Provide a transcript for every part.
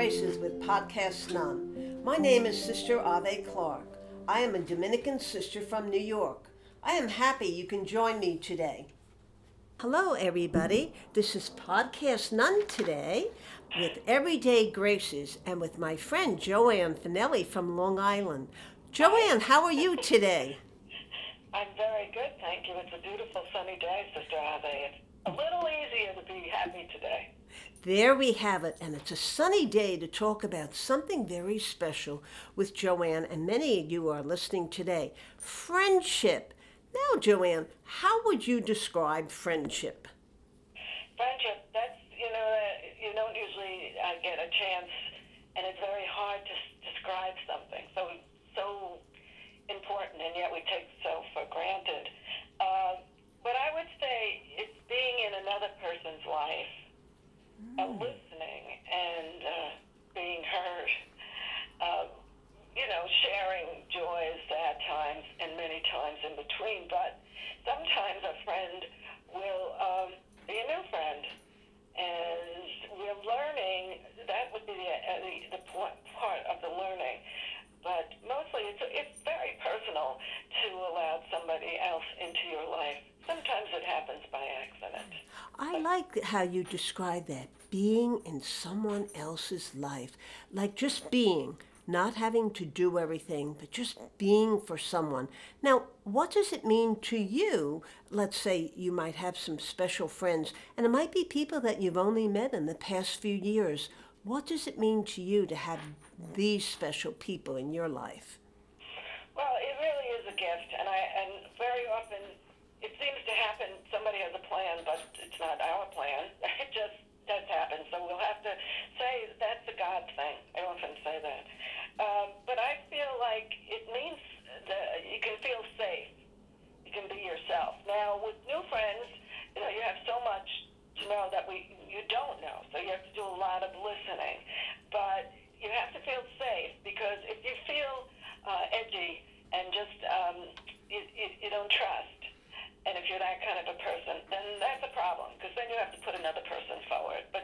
With Podcast Nun. My name is Sister Ave Clark. I am a Dominican sister from New York. I am happy you can join me today. Hello, everybody. This is Podcast Nun today with Everyday Graces and with my friend Joanne Fanelli from Long Island. Joanne, how are you today? I'm very good, thank you. It's a beautiful sunny day, Sister Ave. It's a little easier to be happy today. There we have it, and it's a sunny day to talk about something very special with Joanne, and many of you are listening today friendship. Now, Joanne, how would you describe friendship? Friendship, that's, you know, uh, you don't usually uh, get a chance, and it's very hard to describe something. So, so important, and yet we take so for granted. Uh, but I would say it's being in another person's life, uh, listening and uh, being heard. Uh, you know, sharing joys, sad times, and many times in between. But sometimes a friend will um, be a new friend, and we're learning. That would be the, uh, the, the point, part of the learning. But mostly, it's it's very personal to allow somebody else into your life. Sometimes it happens by accident. I like how you describe that being in someone else's life, like just being, not having to do everything, but just being for someone. Now, what does it mean to you? Let's say you might have some special friends, and it might be people that you've only met in the past few years. What does it mean to you to have these special people in your life? Well, it really is a gift, and I and very often it seems to happen. Somebody has a plan, but it's not our plan. It just does happen. We'll have to say that's a God thing. I often say that, um, but I feel like it means that you can feel safe. You can be yourself. Now with new friends, you know you have so much to know that we you don't know. So you have to do a lot of listening, but you have to feel safe because if you feel uh, edgy and just um, you, you, you don't trust, and if you're that kind of a person, then that's a problem because then you have to put another person forward. But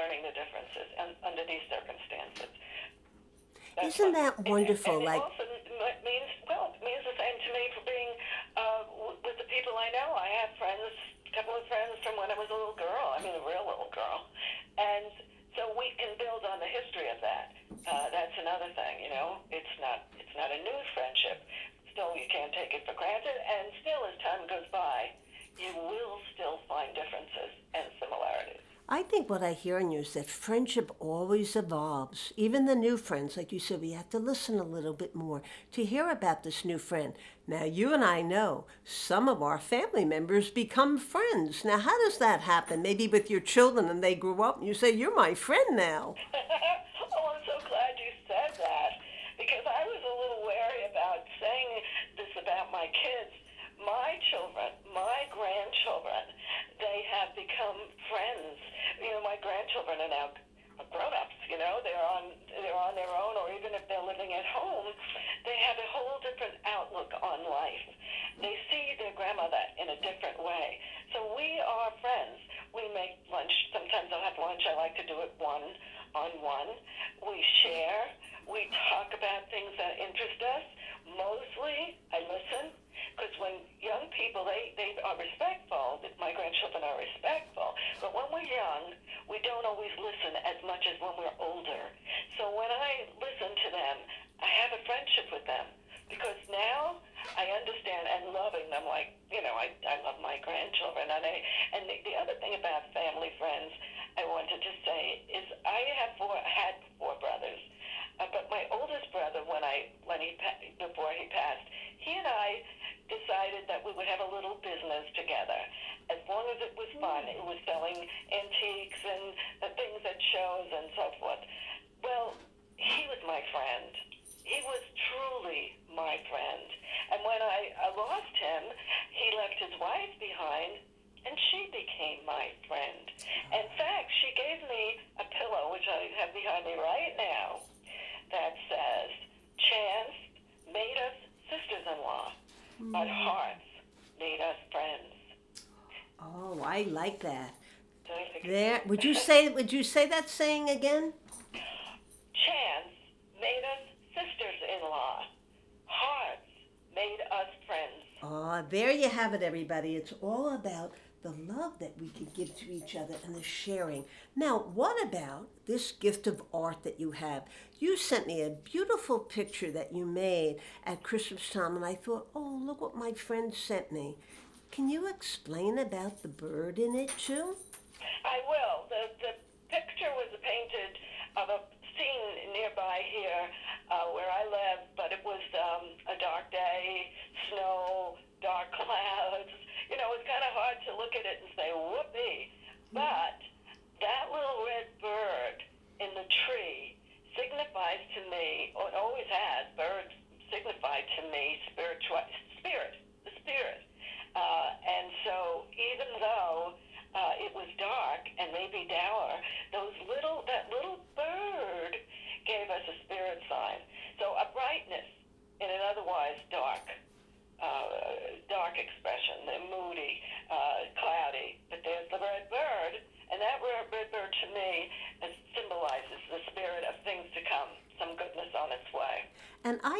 learning the differences and, under these circumstances. That's Isn't what- that wonderful, And, and like- it also means well, it means the same to me for being uh, with the people I know. I have friends, a couple of friends from when I was a little girl. I mean, a real little girl, and so we can build on the history of that. Uh, that's another thing, you know. It's not it's not a new friendship. Still, you can't take it for granted, and still, as time goes by, you will still find differences. I think what I hear in you is that friendship always evolves. Even the new friends, like you said, we have to listen a little bit more to hear about this new friend. Now, you and I know some of our family members become friends. Now, how does that happen? Maybe with your children and they grew up and you say, You're my friend now. become friends. You know, my grandchildren are now grown-ups. You know, they're on they're on their own, or even if they're living at home, respectful, but when we're young, we don't always listen as much as when we're older. So when I listen to them, I have a friendship with them. Because now I understand and loving them like you know I, I love my grandchildren. And I and the, the other thing about family friends I wanted to say is I have four had four brothers. Uh, but my oldest brother when I when he before he passed he and I decided that we would have a little business together fun. It was selling antiques and the things at shows and so forth. Well, he was my friend. He was truly my friend. And when I, I lost him, he left his wife behind and she became my friend. In fact, she gave me a pillow, which I have behind me right now, that says, Chance made us sisters in law, but hmm. heart I like that. So I think There. Would you say? Would you say that saying again? chance made us sisters-in-law. Hearts made us friends. Oh, there you have it, everybody. It's all about the love that we can give to each other and the sharing. Now, what about this gift of art that you have? You sent me a beautiful picture that you made at Christmas time, and I thought, oh, look what my friend sent me. Can you explain about the bird in it too? I will. The the picture was painted of a scene nearby here uh, where I live, but it was um, a dark day, snow, dark clouds. You know, it's kind of hard to look at it and say whoopee. But that little red bird in the tree signifies to me, or it always has, birds signify to me spiritual spirit. Though uh, it was dark and maybe dour, those little that little bird gave us a spirit sign. So a brightness in an otherwise dark, uh, dark expression, the moody, uh,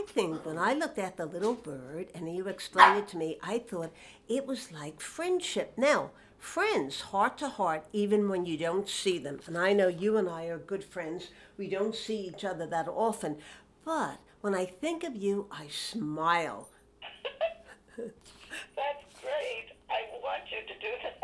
I think when I looked at the little bird and you explained it to me, I thought it was like friendship. Now, friends, heart to heart, even when you don't see them. And I know you and I are good friends. We don't see each other that often. But when I think of you, I smile. That's great. I want you to do that.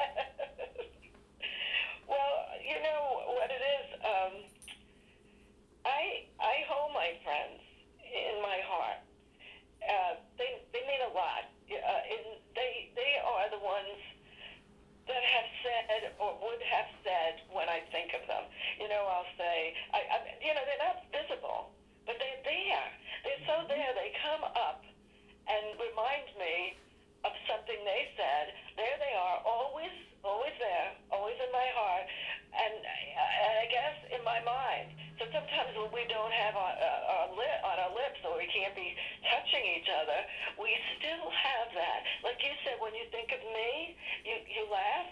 We still have that. Like you said, when you think of me, you you laugh.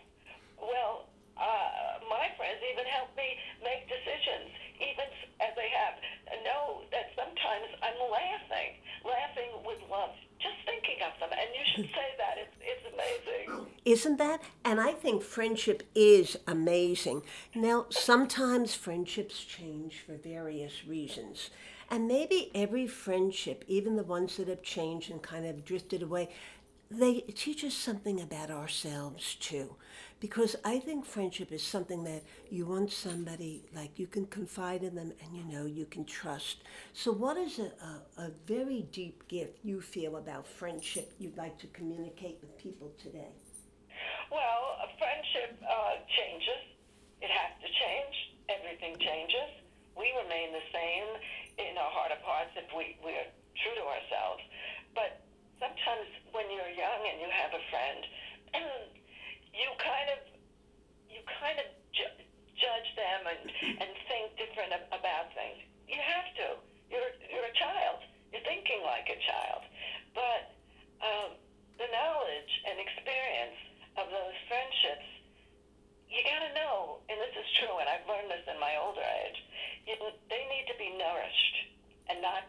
Well, uh, my friends even help me make decisions, even as they have. Know that sometimes I'm laughing, laughing with love, just thinking of them. And you should say that. It's, it's amazing. Isn't that? And I think friendship is amazing. Now, sometimes friendships change for various reasons. And maybe every friendship, even the ones that have changed and kind of drifted away, they teach us something about ourselves too. Because I think friendship is something that you want somebody like you can confide in them and you know you can trust. So, what is a, a, a very deep gift you feel about friendship you'd like to communicate with people today? Well, a friendship uh, changes. It has to change. Everything changes. We remain the same in our heart of hearts if we, we are true to ourselves.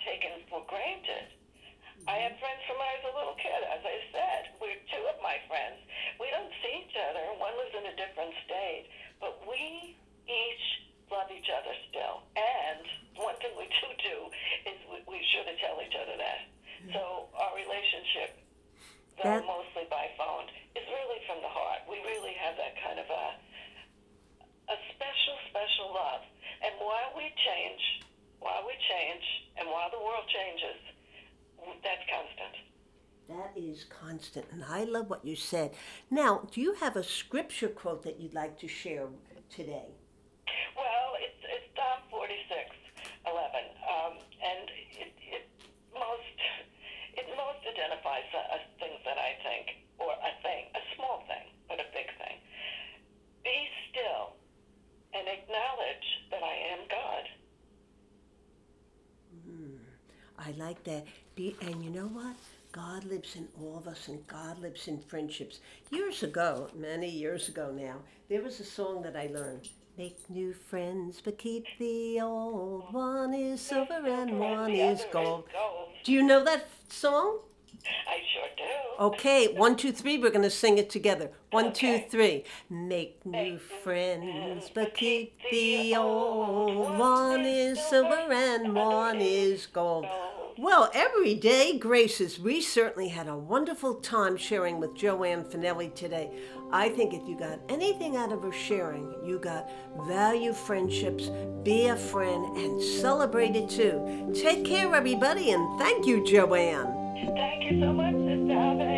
Taken for granted. Constant, and I love what you said. Now, do you have a scripture quote that you'd like to share today? Well, it's, it's Psalm 46, 11. Um, and it, it most it most identifies uh, things that I think, or a thing, a small thing, but a big thing. Be still and acknowledge that I am God. I like that. Be, and you know what? God lives in all of us and God lives in friendships. Years ago, many years ago now, there was a song that I learned. Make new friends, but keep the old. One is silver and one is gold. Do you know that song? I sure do. Okay, one, two, three, we're going to sing it together. One, two, three. Make new friends, but keep the old. One is silver and one is gold. Well, every day, Graces, we certainly had a wonderful time sharing with Joanne Fanelli today. I think if you got anything out of her sharing, you got value friendships, be a friend, and celebrate it too. Take care, everybody, and thank you, Joanne. Thank you so much, Sister.